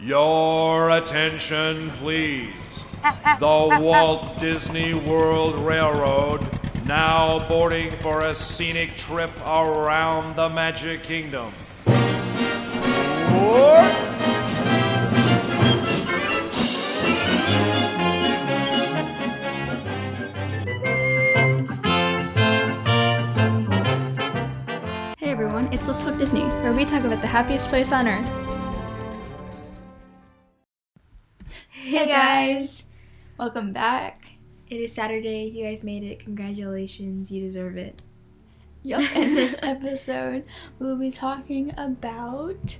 Your attention, please. The Walt Disney World Railroad now boarding for a scenic trip around the Magic Kingdom. Hey everyone, it's Let's Talk Disney, where we talk about the happiest place on earth. Hey guys! Welcome back. It is Saturday. You guys made it. Congratulations. You deserve it. Yep, in this episode, we'll be talking about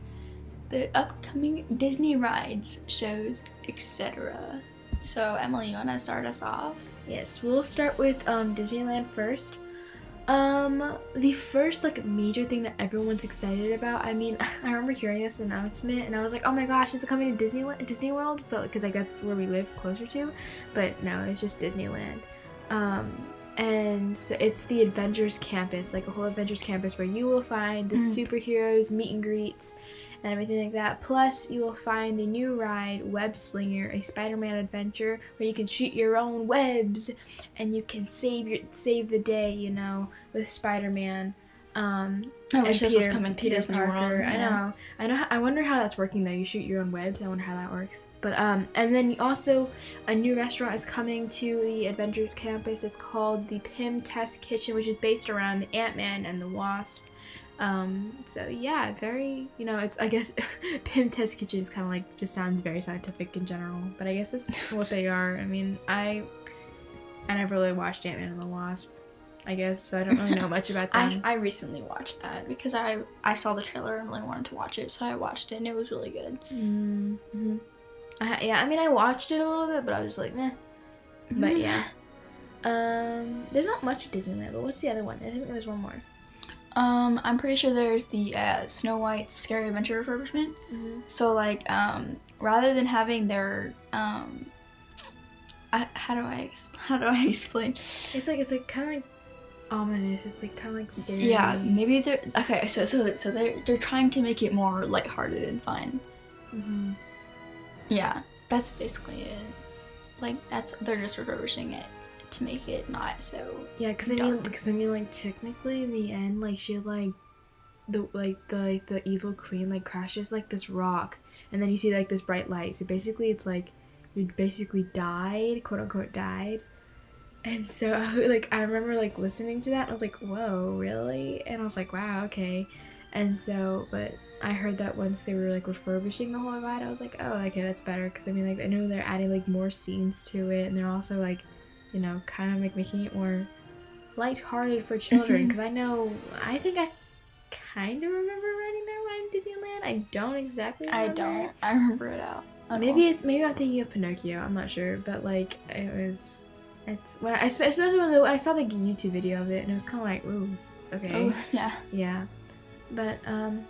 the upcoming Disney rides, shows, etc. So, Emily, you want to start us off? Yes, we'll start with um, Disneyland first. Um, the first like major thing that everyone's excited about. I mean, I remember hearing this announcement and I was like, "Oh my gosh, is it coming to Disneyland, Disney World?" But because like that's where we live closer to. But no, it's just Disneyland. Um, and so it's the Avengers campus, like a whole Avengers campus where you will find the Mm. superheroes meet and greets and everything like that. Plus, you will find the new ride Web Slinger, a Spider-Man adventure where you can shoot your own webs and you can save your save the day, you know, with Spider-Man. Um, I wish this was coming to Peter Disney Parker. World. I know. I know. I wonder how that's working though. You shoot your own webs. I wonder how that works. But um, and then also a new restaurant is coming to the Adventure Campus. It's called the Pym Test Kitchen, which is based around the Ant Man and the Wasp. Um, so yeah, very. You know, it's I guess Pym Test Kitchen is kind of like just sounds very scientific in general. But I guess that's what they are. I mean, I I never really watched Ant Man and the Wasp. I guess so. I don't really know much about that. I, I recently watched that because I I saw the trailer and really wanted to watch it, so I watched it and it was really good. Mm-hmm. I, yeah, I mean, I watched it a little bit, but I was just like, meh. But yeah. Um, there's not much at Disneyland, but what's the other one? I think there's one more. Um, I'm pretty sure there's the uh, Snow White Scary Adventure refurbishment. Mm-hmm. So like, um, rather than having their um, I, how do I how do I explain? It's like it's like kind of like ominous. It's like kind of like scary. Yeah, maybe they're okay. So so so they're they're trying to make it more lighthearted and fun. hmm Yeah, that's basically it. Like that's they're just refurbishing it to make it not so. Yeah, because I mean, because I mean, like technically in the end, like she like the like the like the evil queen like crashes like this rock, and then you see like this bright light. So basically, it's like you basically died, quote unquote died. And so like I remember like listening to that, and I was like, whoa, really? And I was like, wow, okay. And so, but I heard that once they were like refurbishing the whole ride, I was like, oh, okay, that's better. Because I mean, like I know they're adding like more scenes to it, and they're also like you know, kind of like making it more lighthearted for children. Because I know, I think I kind of remember riding that ride in Disneyland. I don't exactly. I don't. I remember it out. Maybe all. it's maybe I'm thinking of Pinocchio. I'm not sure, but like it was. It's when I especially when, the, when I saw the YouTube video of it, and it was kind of like, ooh, okay, Oh yeah. yeah. But um,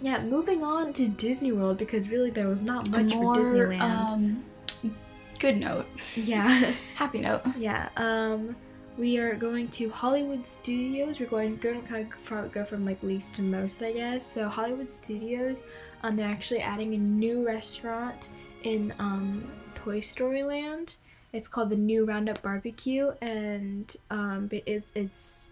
yeah. Moving on to Disney World because really there was not much More, for Disneyland. Um, good note. yeah. Happy note. Yeah, um, we are going to Hollywood Studios. We're going, going to kind of go from like least to most, I guess. So Hollywood Studios, um, they're actually adding a new restaurant in um, Toy Story Land. It's called the New Roundup Barbecue, and um, it's it's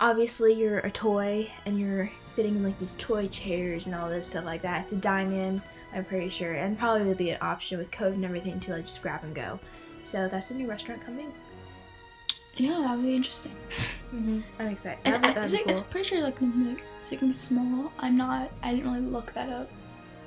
obviously you're a toy and you're sitting in like these toy chairs and all this stuff like that. It's a dine-in, I'm pretty sure, and probably there'll be an option with code and everything to like just grab and go. So that's a new restaurant coming. Yeah, that would be interesting. I'm excited. It's, That- that'd it's, be like, it's pretty sure like the- it's like gonna be small. I'm not. I didn't really look that up.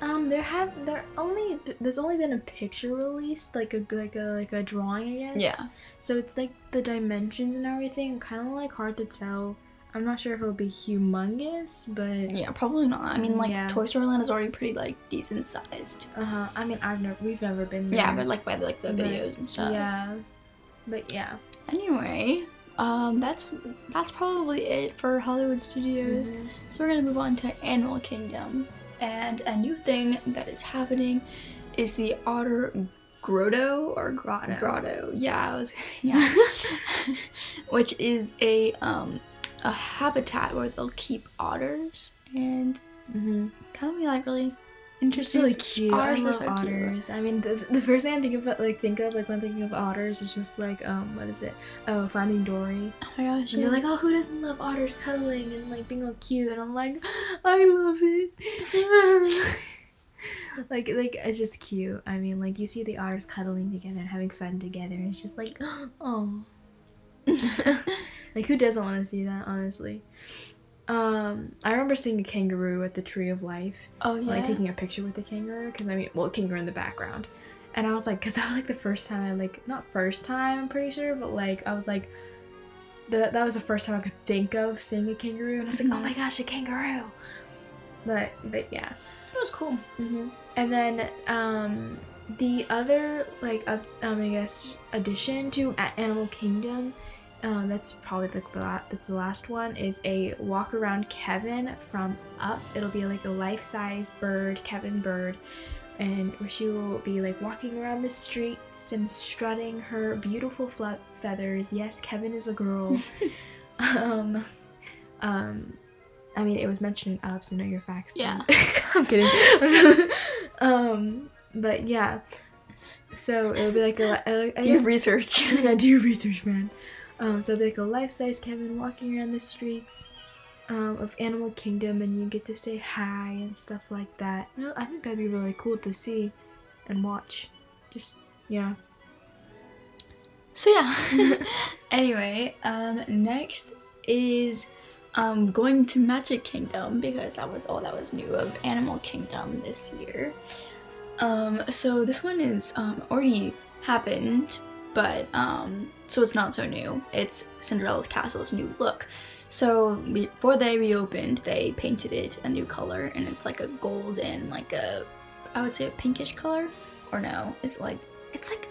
Um, there have there only there's only been a picture released, like a like a like a drawing, I guess. Yeah. So it's like the dimensions and everything, kind of like hard to tell. I'm not sure if it'll be humongous, but Yeah, probably not. I mean, like Yeah. Toy Story Land is already pretty like decent sized. uh huh. I mean, I've never we've never been there. Yeah, but like by like the But, videos and stuff. yeah, but yeah. Anyway, um, that's that's probably it for Hollywood Studios. Mhm. So we're gonna move on to Animal Kingdom, and a new thing that is happening is the Otter Grotto or Grotto. Grotto. Yeah, I was yeah, which is a um a habitat where they'll keep otters and Mhm. kind of be like really It's Interesting. really cute. Otters I are so cute. I mean, the, the first thing I think of, like, think of, like, when thinking of otters is just like, um, what is it? Oh, Finding Dory. Oh my gosh. And they're like, oh, who doesn't love otters cuddling and like being all cute? And I'm like, I love it. like, like it's just cute. I mean, like you see the otters cuddling together and having fun together, and it's just like, oh, like who doesn't want to see that? Honestly. Um, I remember seeing a kangaroo at the Tree of Life, oh yeah. like taking a picture with the kangaroo, because I mean, well, kangaroo in the background, and I was like, because that was like the first time, like not first time, I'm pretty sure, but like I was like, that that was the first time I could think of seeing a kangaroo, and I was like, oh my gosh, a kangaroo. But but yeah. it was cool. hmm And then um, the other like uh, um, I guess addition to Animal Kingdom, um, that's probably like the that's the last one is a walk around Kevin from Up. It'll be like a life size bird, Kevin bird, and where she will be like walking around the streets and strutting her beautiful fle- feathers. Yes, Kevin is a girl. um, um, I mean, it was mentioned in Up, so know your facts. Yeah. I'm kidding. um, but yeah. So it'll be like a, a I Do guess research. I do your research, man. Um, so it'll be like a life-size Kevin walking around the streets um, of Animal Kingdom, and you get to say hi and stuff like that. You know, I think that'd be really cool to see and watch. Just yeah. So yeah. anyway, um, next is um going to Magic Kingdom because that was all that was new of Animal Kingdom this year. Um, so this one is um already happened, but um, so it's not so new. It's Cinderella's castle's new look. So before they reopened, they painted it a new color, and it's like a gold and like a, I would say a pinkish color, or no? Is it like It's like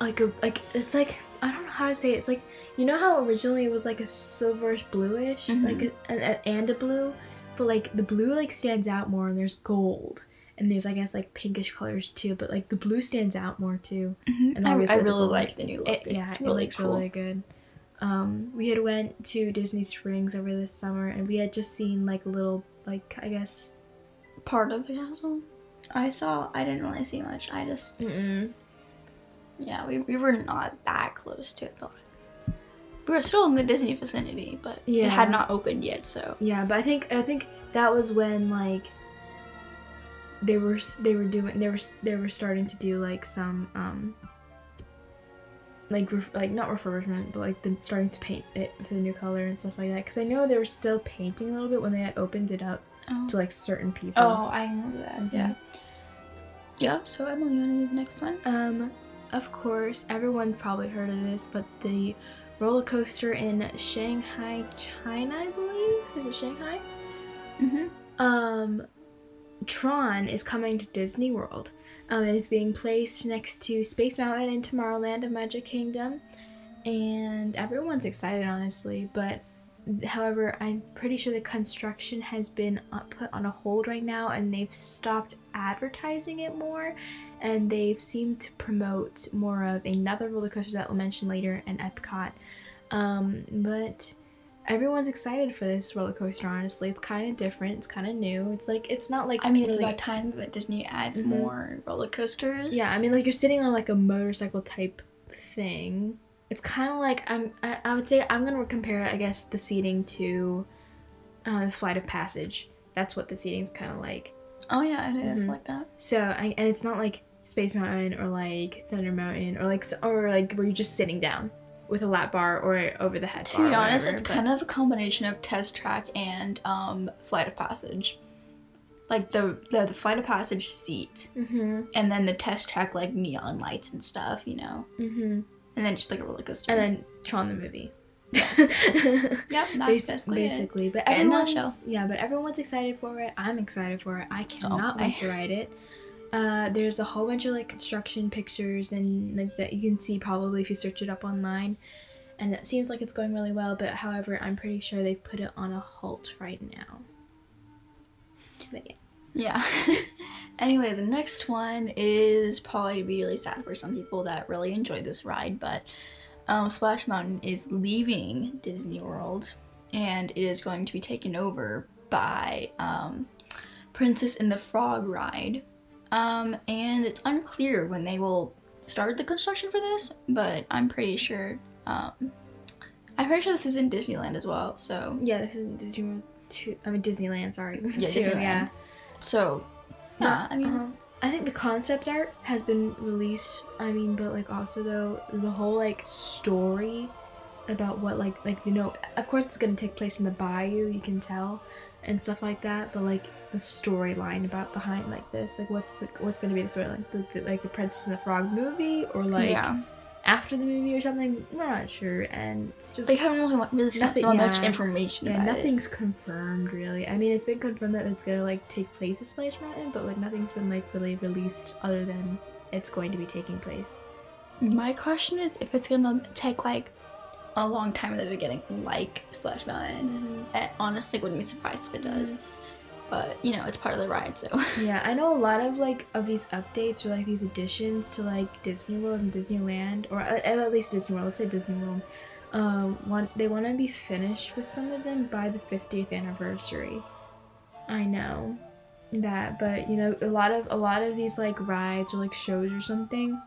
like a like it's like I don't know how to say it. It's like you know how originally it was like a silverish bluish, Mhm. like a, a, and a blue, but like the blue like stands out more, and there's gold, and there's I guess like pinkish colors too, but like the blue stands out more too. And I, I really like the new look. It, yeah, it's it really looks cool. really good. Um, we had went to Disney Springs over this summer, and we had just seen like a little like I guess. Part of the castle. I saw. I didn't really see much. I just Mm-mm. yeah. We, we were not that close to it, but we were still in the Disney vicinity, but it had not opened yet. So Yeah, but I think I think that was when like they were they were doing they were they were starting to do like some um like ref, like not refurbishment but like them starting to paint it with a new color and stuff like that because I know they were still painting a little bit when they had opened it up oh, to like certain people. oh I know that. Yeah. Yeah. So Emily, you want to do the next one? Um, of course, everyone's probably heard of this, but the roller coaster in Shanghai, China, I believe, is it Shanghai? Mm-hmm. Um, Tron is coming to Disney World. Um, it is being placed next to Space Mountain in Tomorrowland of Magic Kingdom, and everyone's excited, honestly. But however, I'm pretty sure the construction has been uh, put on a hold right now, and they've stopped advertising it more, and they've seemed to promote more of another roller coaster that we'll mention later in Epcot. Um, but everyone's excited for this roller coaster honestly it's kind of different it's kind of new it's like it's not like I mean, it's really- about time that Disney adds Mhm. more roller coasters. yeah i mean like you're sitting on like a motorcycle type thing it's kind of like i'm I, I would say i'm gonna compare i guess the seating to uh, flight of passage that's what the seating's kind of like Oh yeah, it is Mhm. like that. so I, and it's not like space mountain or like thunder mountain or like or like where you're just sitting down with a lap bar or over the head To be honest, whatever, it's but- kind of a combination of Test Track and um, Flight of Passage. Like the, the the Flight of Passage seat, Mhm, and then the Test Track like neon lights and stuff, you know, mhm. and then just like a roller coaster. and then Tron the movie. Yes. yep, that's Bas- basically, it. basically. But In a everyone's nutshell. yeah, but everyone's excited for it. I'm excited for it. I So cannot I. wait to ride it. Uh, there's a whole bunch of like construction pictures and like that you can see probably if you search it up online, and it seems like it's going really well. But however, I'm pretty sure they put it on a halt right now. But yeah. Yeah. anyway, the next one is probably really sad for some people that really enjoyed this ride, but um, Splash Mountain is leaving Disney World, and it is going to be taken over by um, Princess and the Frog ride. Um, and it's unclear when they will start the construction for this, but I'm pretty sure. Um, I'm pretty sure this is in Disneyland as well. So Yeah, this is Disney World two. I mean Disneyland. Sorry. Yeah, Two, Disneyland. Yeah. so yeah, I mean Uh-huh. I think the concept art has been released. I mean, but like also though the whole like story about what like like you know of course it's gonna take place in the bayou you can tell and stuff like that but like the storyline about behind like this like what's the, what's gonna be the storyline like the, like the princess and the frog movie or like yeah, after the movie or something we're not sure and it's just they haven't really, really Nothing- not much information yeah, about it. nothing's confirmed really. I mean, it's been confirmed that it's gonna like take place at Splash Mountain, but like nothing's been like really released other than it's going to be taking place. My question is if it's gonna take like a long time in the beginning, like Splash Mountain. Mm-hmm. I honestly wouldn't be surprised if it does. Mm-hmm. But you know, it's part of the ride, so Yeah, I know a lot of like of these updates or like these additions to like Disney World and Disneyland, or at, at least Disney World. Let's say Disney World. Um, want they want to be finished with some of them by the 50th anniversary. I know that, but you know, a lot of a lot of these like rides or like shows or something,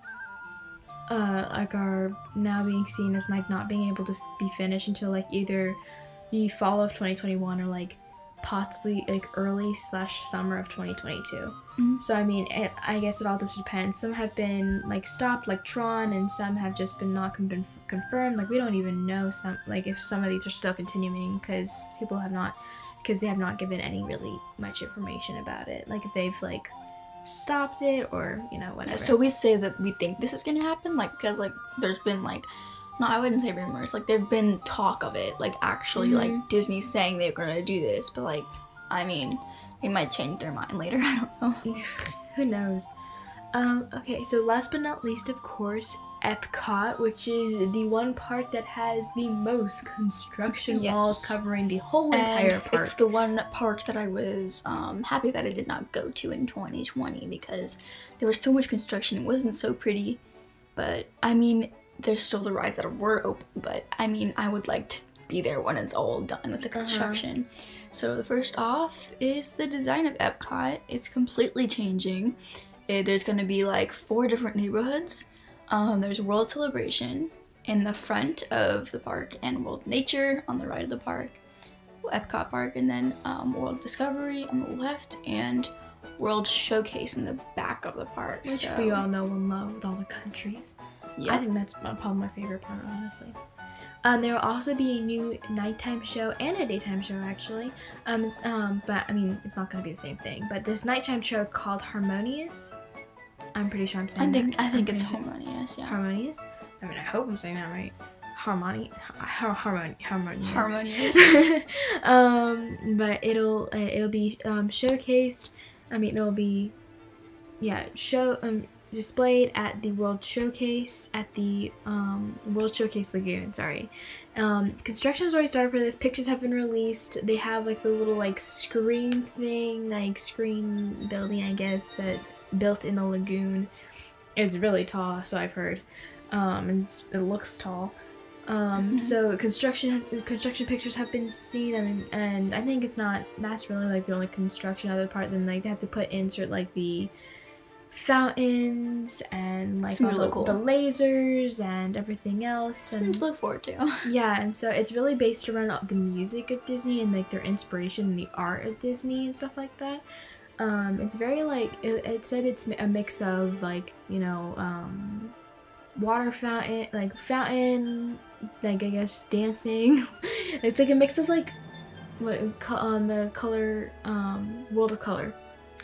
uh, like are now being seen as like not being able to be finished until like either the fall of 2021 or like possibly like early slash summer of 2022. Mhm. So I mean, it, I guess it all just depends. Some have been like stopped, like Tron, and some have just been not con- been confirmed. Like we don't even know some like if some of these are still continuing because people have not because they have not given any really much information about it. Like if they've like stopped it or you know whatever. so we say that we think this is gonna happen, like because like there's been like no, I wouldn't say rumors, like there've been talk of it, like actually Mhm. like Disney saying they're gonna do this, but like I mean they might change their mind later. I don't know. Who knows? Um, okay, so last but not least, of course, Epcot, which is the one park that has the most construction walls covering the whole entire park. It's the one park that I was um, happy that I did not go to in 2020 because there was so much construction. It wasn't so pretty, but I mean, there's still the rides that were open. But I mean, I would like to be there when it's all done with the Uh-huh. construction. So the first off is the design of Epcot. It's completely changing. Eh, there's going to be like four different neighborhoods. Um, there's World Celebration in the front of the park and World Nature on the right of the park. Epcot Park, and then um, World Discovery on the left, and World Showcase in the back of the park. which so, we all know and love with all the countries. yeah. I think that's probably my favorite part, honestly. Um, there will also be a new nighttime show and a daytime show, actually. Um, um, but I mean, it's not going to be the same thing. But this nighttime show is called Harmonious. I'm pretty sure I'm saying I think that. I think I'm it's pretty sure- harmonious. Yeah, harmonious. I mean, I hope I'm saying that right. Harmony, har- harmony, harmonious. harmonious. um, but it'll uh, it'll be um, showcased. I mean, it'll be yeah show um displayed at the World Showcase at the um, World Showcase Lagoon. Sorry. Um, construction has already started for this. Pictures have been released. They have like the little like screen thing, like screen building, I guess, that built in the lagoon. It's really tall, so I've heard. Um, and it looks tall. Um, Mhm. so construction has construction pictures have been seen. I mean, and I think it's not that's really like the only construction other part. Then like they have to put insert like the fountains and like all really the, cool. the lasers and everything else. Something And to look forward to. yeah, and so it's really based around the music of Disney and like their inspiration and the art of Disney and stuff like that. Um, it's very like it, it said it's a mix of like you know um, water fountain, like fountain, like I guess dancing. it's like a mix of like what um, the color um, world of color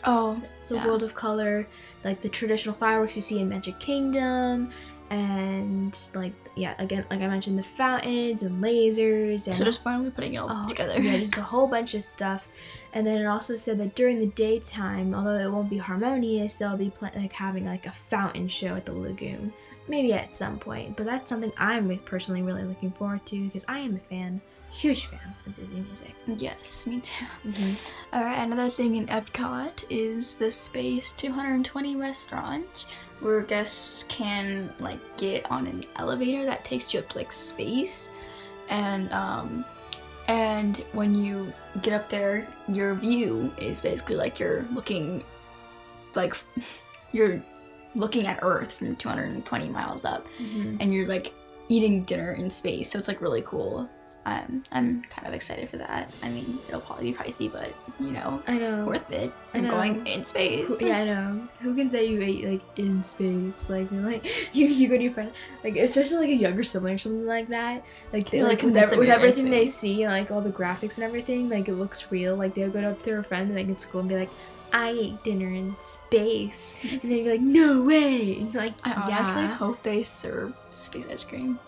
Oh, the Yeah. world of color, like the traditional fireworks you see in Magic Kingdom, and like yeah, again, like I mentioned, the fountains and lasers and so just finally putting it all Oh, together. Yeah, just a whole bunch of stuff. And then it also said that during the daytime, although it won't be harmonious, they'll be pla- like having like a fountain show at the lagoon, maybe at some point. But that's something I'm personally really looking forward to because I am a fan, huge fan of Disney music. Yes, me too. Mhm. Alright, another thing in Epcot is the Space 220 restaurant where guests can like get on an elevator that takes you up to like space and um And when you get up there, your view is basically like you're looking, like, you're looking at Earth from 220 miles up, Mhm. and you're like eating dinner in space. So it's like really cool. Um, I'm kind of excited for that. I mean, it'll probably be pricey, but you know, I know. worth it. I'm going in space. Who, yeah, I know. Who can say you ate like in space? Like, like you, you go to your friend, like especially like a younger sibling or something like that. Like, they, like like, with, ev- with convinced that you're in everything they see, like all the graphics and everything, like it looks real. Like they'll go up to a friend and like in school and be like, "I ate dinner in space," and they'd be like, "No way!" And, like, I honestly yeah. hope they serve space ice cream.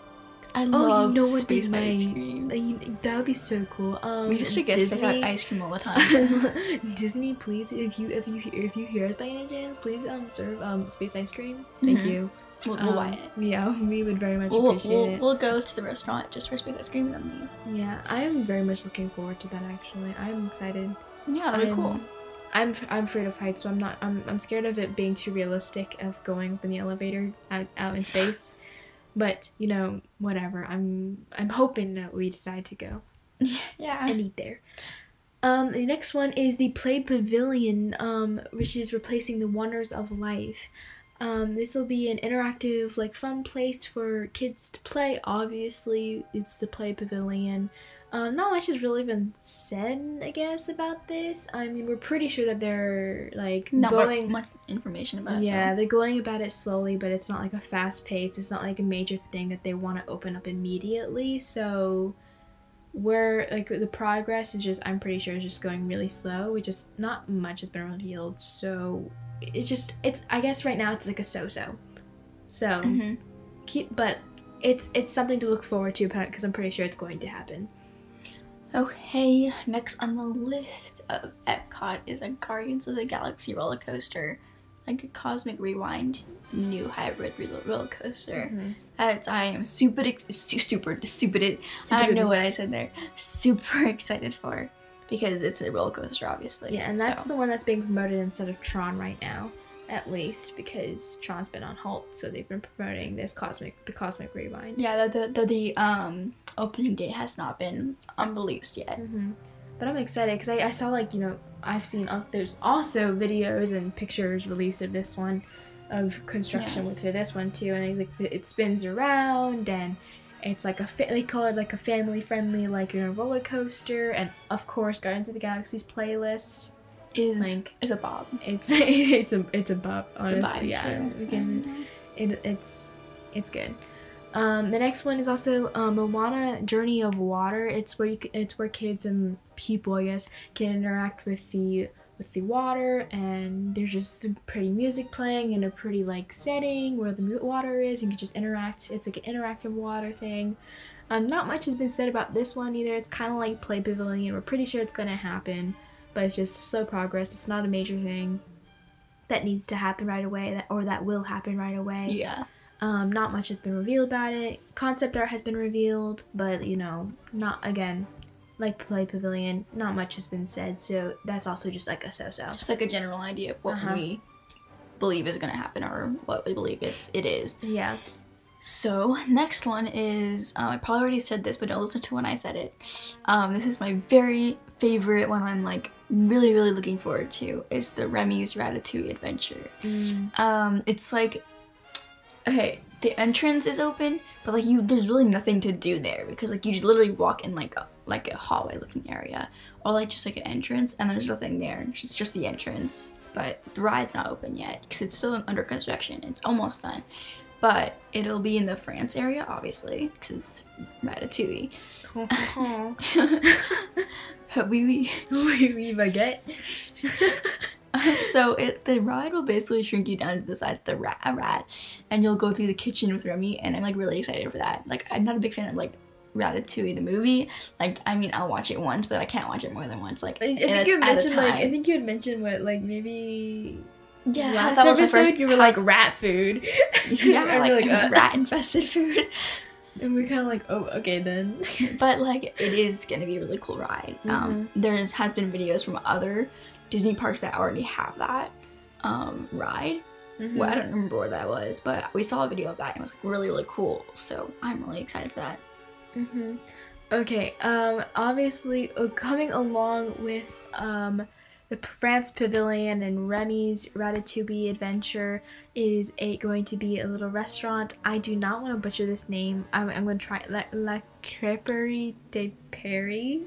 I you love know what they space ice cream. Like, that would be so cool. Um, we used to get Disney, space ice cream all the time. Disney, please, if you if you if you hear us by any chance, please um serve um space ice cream. Thank Mhm. you. we'll, we'll buy Um, it. Yeah, we would very much We'll, appreciate we'll, it. we'll go to the restaurant just for space ice cream and then leave. yeah, I'm very much looking forward to that. Actually, I'm excited. Yeah, that'd be I'm- cool. I'm I'm afraid of heights, so I'm not. I'm I'm scared of it being too realistic of going up in the elevator out out in space. But you know, whatever. I'm I'm hoping that we decide to go Yeah. and eat there. Um, the next one is the Play Pavilion, um, which is replacing the Wonders of Life. Um, this will be an interactive, like, fun place for kids to play. Obviously, it's the Play Pavilion. Um, not much has really been said, I guess, about this. I mean, we're pretty sure that they're like Not going. much, much information about it. Yeah, so. they're going about it slowly, but it's not like a fast pace. It's not like a major thing that they want to open up immediately. So, where like the progress is just, I'm pretty sure it's just going really slow. We just not much has been revealed. So it's just it's I guess right now it's like a so-so. So Mhm. keep, but it's it's something to look forward to because I'm pretty sure it's going to happen. Okay, next on the list of Epcot is a Guardians of the Galaxy roller coaster, like a Cosmic Rewind new hybrid roller coaster. Mhm. That I am super, super, super. I don't know what I said there. Super excited for because it's a roller coaster, obviously. Yeah, and that's so. the one that's being promoted instead of Tron right now, at least because Tron's been on halt, so they've been promoting this cosmic, the Cosmic Rewind. yeah. The, the the the um opening date has not been um, released yet. hmm But I'm excited because I, I saw like you know I've seen uh, there's also videos and pictures released of this one, of construction Yes. with this one too, and like it spins around and. It's like a fa- they call it like a family friendly like you know roller coaster and of course Guardians of the Galaxy's playlist Is Like- is a bob. it's it's a it's a It's honestly a vibe yeah too. can it, it's it's good um, the next one is also um, Moana Journey of Water. It's where you it's where kids and people I guess can interact with the with the water and there's just some pretty music playing in a pretty like setting where the water is. You can just interact. It's like an interactive water thing. Um, not much has been said about this one either. It's kind of like Play Pavilion. We're pretty sure it's gonna happen, but it's just slow progress. It's not a major thing that needs to happen right away, that or that will happen right away. Yeah. Um, not much has been revealed about it. Concept art has been revealed, but you know, not again, like Play Pavilion, not much has been said. So that's also just like a so-so. Just like a general idea of what Uh-huh. we believe is going to happen or what we believe it's, it is. Yeah. So, next one is um, I probably already said this, but don't listen to when I said it. Um, this is my very favorite one I'm like really, really looking forward to is the Remy's Ratatouille Adventure. Um, it's like, okay, the entrance is open, but like you, there's really nothing to do there because like you literally walk in like a like a hallway looking area, or like just like an entrance, and there's nothing there. It's just, just the entrance, but the ride's not open yet because it's still under construction. It's almost done, but it'll be in the France area, obviously, because it's Ratatouille. we, we we, we baguette. so it the ride will basically shrink you down to the size of the rat, a rat, and you'll go through the kitchen with Remy, and I'm like really excited for that. Like I'm not a big fan of like Ratatouille the movie. Like I mean I'll watch it once, but I can't watch it more than once. Like I, I think you had mentioned like I think you had mentioned what like maybe yeah, last that was my first- you were like rat food. yeah, And like, uh, rat infested food. and we're kind of like oh okay then. but like it is gonna be a really cool ride. Um, Mm-hmm. there's has been videos from other Disney parks that already have that um, ride. Well, I Mm-hmm. don't remember where that was, but we saw a video of that and it was like really really cool. So I'm really excited for that. hmm Okay, um, obviously, uh, coming along with um, the France Pavilion and Remy's Ratatouille Adventure is a going to be a little restaurant. I do not want to butcher this name. I'm, I'm going to try La, La Crêperie de Paris.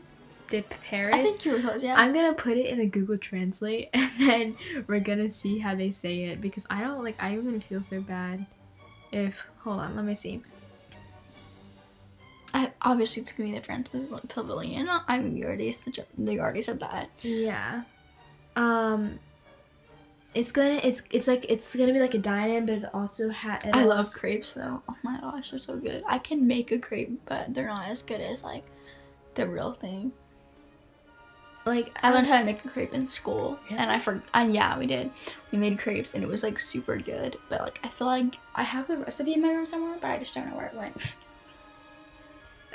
De Paris. I think you were close, yeah. I'm gonna put it in the Google Translate and then we're gonna see how they say it because I don't like I'm gonna feel so bad if hold on, let me see. I, obviously, it's gonna be the France Pavilion. I mean, you already said you already said that. Yeah. Um it's gonna it's it's like it's gonna be like a dine-in but it also has I love crepes though. Oh my gosh, they're so good. I can make a crepe, but they're not as good as like the real thing. like I learned how to make a crepe in school, and I for and yeah, we did. We made crepes, and it was like super good. But like, I feel like I have the recipe in my room somewhere, but I just don't know where it went.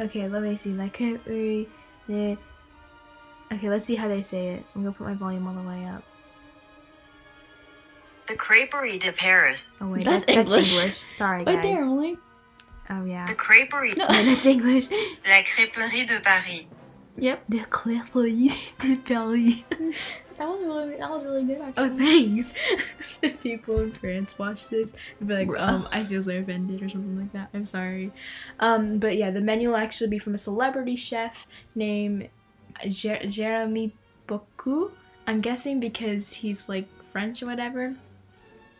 Okay, let me see. Crêperie de Okay, let's see how they say it. I'm gonna put my volume all the way up. The Crêperie de Paris. Oh wait, That's that- English. That's English. Sorry, Right guys. there, only. Oh yeah. The Crêperie. No. Yeah, that's English. La Crêperie de Paris. Yep. The crêperie de Paris. That was really that was really good actually. Oh, thanks. the people in France watch this and be like, Bruh. um, I feel so offended or something like that. I'm sorry. Um, but yeah, the menu will actually be from a celebrity chef named Jer- Jeremy Boku. I'm guessing because he's like French or whatever.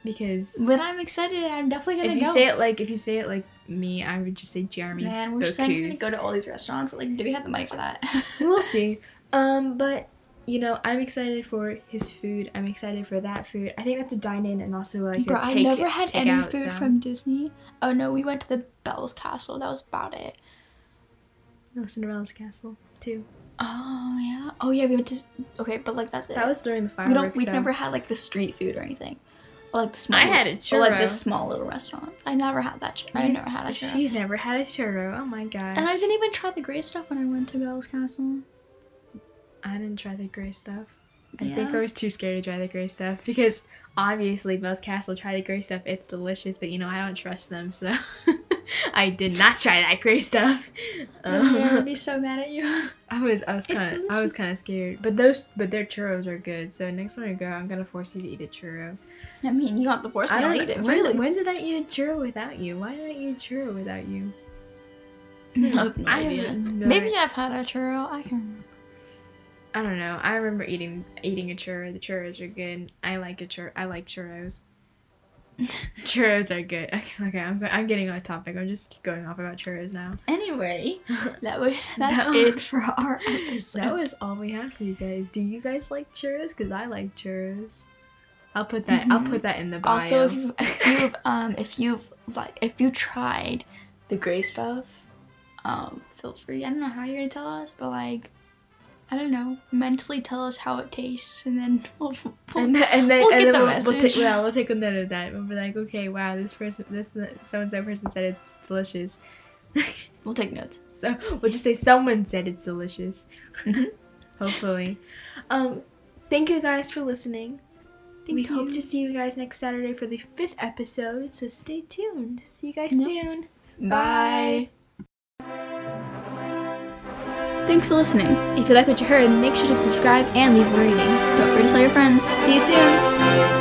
Because But I'm excited. I'm definitely gonna if you go. say it like if you say it like me, I would just say Jeremy. Man, we're we're gonna go to all these restaurants. Like, do we have the money for that? we'll see. Um, but you know, I'm excited for his food. I'm excited for that food. I think that's a dine-in and also like Bro, a I take. I never had any out, food so- from Disney. Oh no, we went to the Belle's Castle. That was about it. No, Cinderella's Castle too. Oh yeah. Oh yeah, we went to. Okay, but like that's it. That was during the fireworks. we don't. We've so- never had like the street food or anything, or like the small. I had a churro. Or like the small little restaurants. I never had that. Chur- I never had a churro. She's never had a churro. Oh my gosh. And I didn't even try the gray stuff when I went to Belle's Castle. I didn't try the gray stuff. I Yeah. think I was too scared to try the gray stuff because obviously Belle's Castle try the gray stuff. It's delicious, but you know I don't trust them, so I did not try that gray stuff. No, Um, I'd be so mad at you. I was I was kind of I was kind of scared, but those but their churros are good. So next time I go, I'm gonna force you to eat a churro. I mean, you don't have to force me I to don't eat it. when, Really? when did I eat a churro without you? Why did I eat a churro without you? I have no I idea. no Maybe. I've had a churro. I can't remember. I don't know. I remember eating eating a churro. The churros are good. I like a churro. I like churros. churros are good. Okay, okay I'm, I'm getting off topic. I'm just going off about churros now. Anyway, that was that's That- it for our episode. That was all we had for you guys. Do you guys like churros? Cause I like churros. I'll put that. I'll Mhm. put that in the bio. also, if you if you've um if you've like if you tried the gray stuff, um, feel free. I don't know how you're gonna tell us, but like, I don't know, mentally tell us how it tastes, and then we'll. we'll and then, and then, We'll and get then the we'll, we'll message. take yeah we'll take a note of that. We'll be like, okay, wow, this person, this so and so person said it's delicious. we'll take notes. So we'll just say someone said it's delicious. Mhm. Hopefully. Um, thank you guys for listening. Thank we you. hope to see you guys next Saturday for the fifth episode. So stay tuned. See you guys Yep. soon. Bye. Thanks for listening. If you like what you heard, make sure to subscribe and leave a rating. Don't forget to tell your friends. See you soon.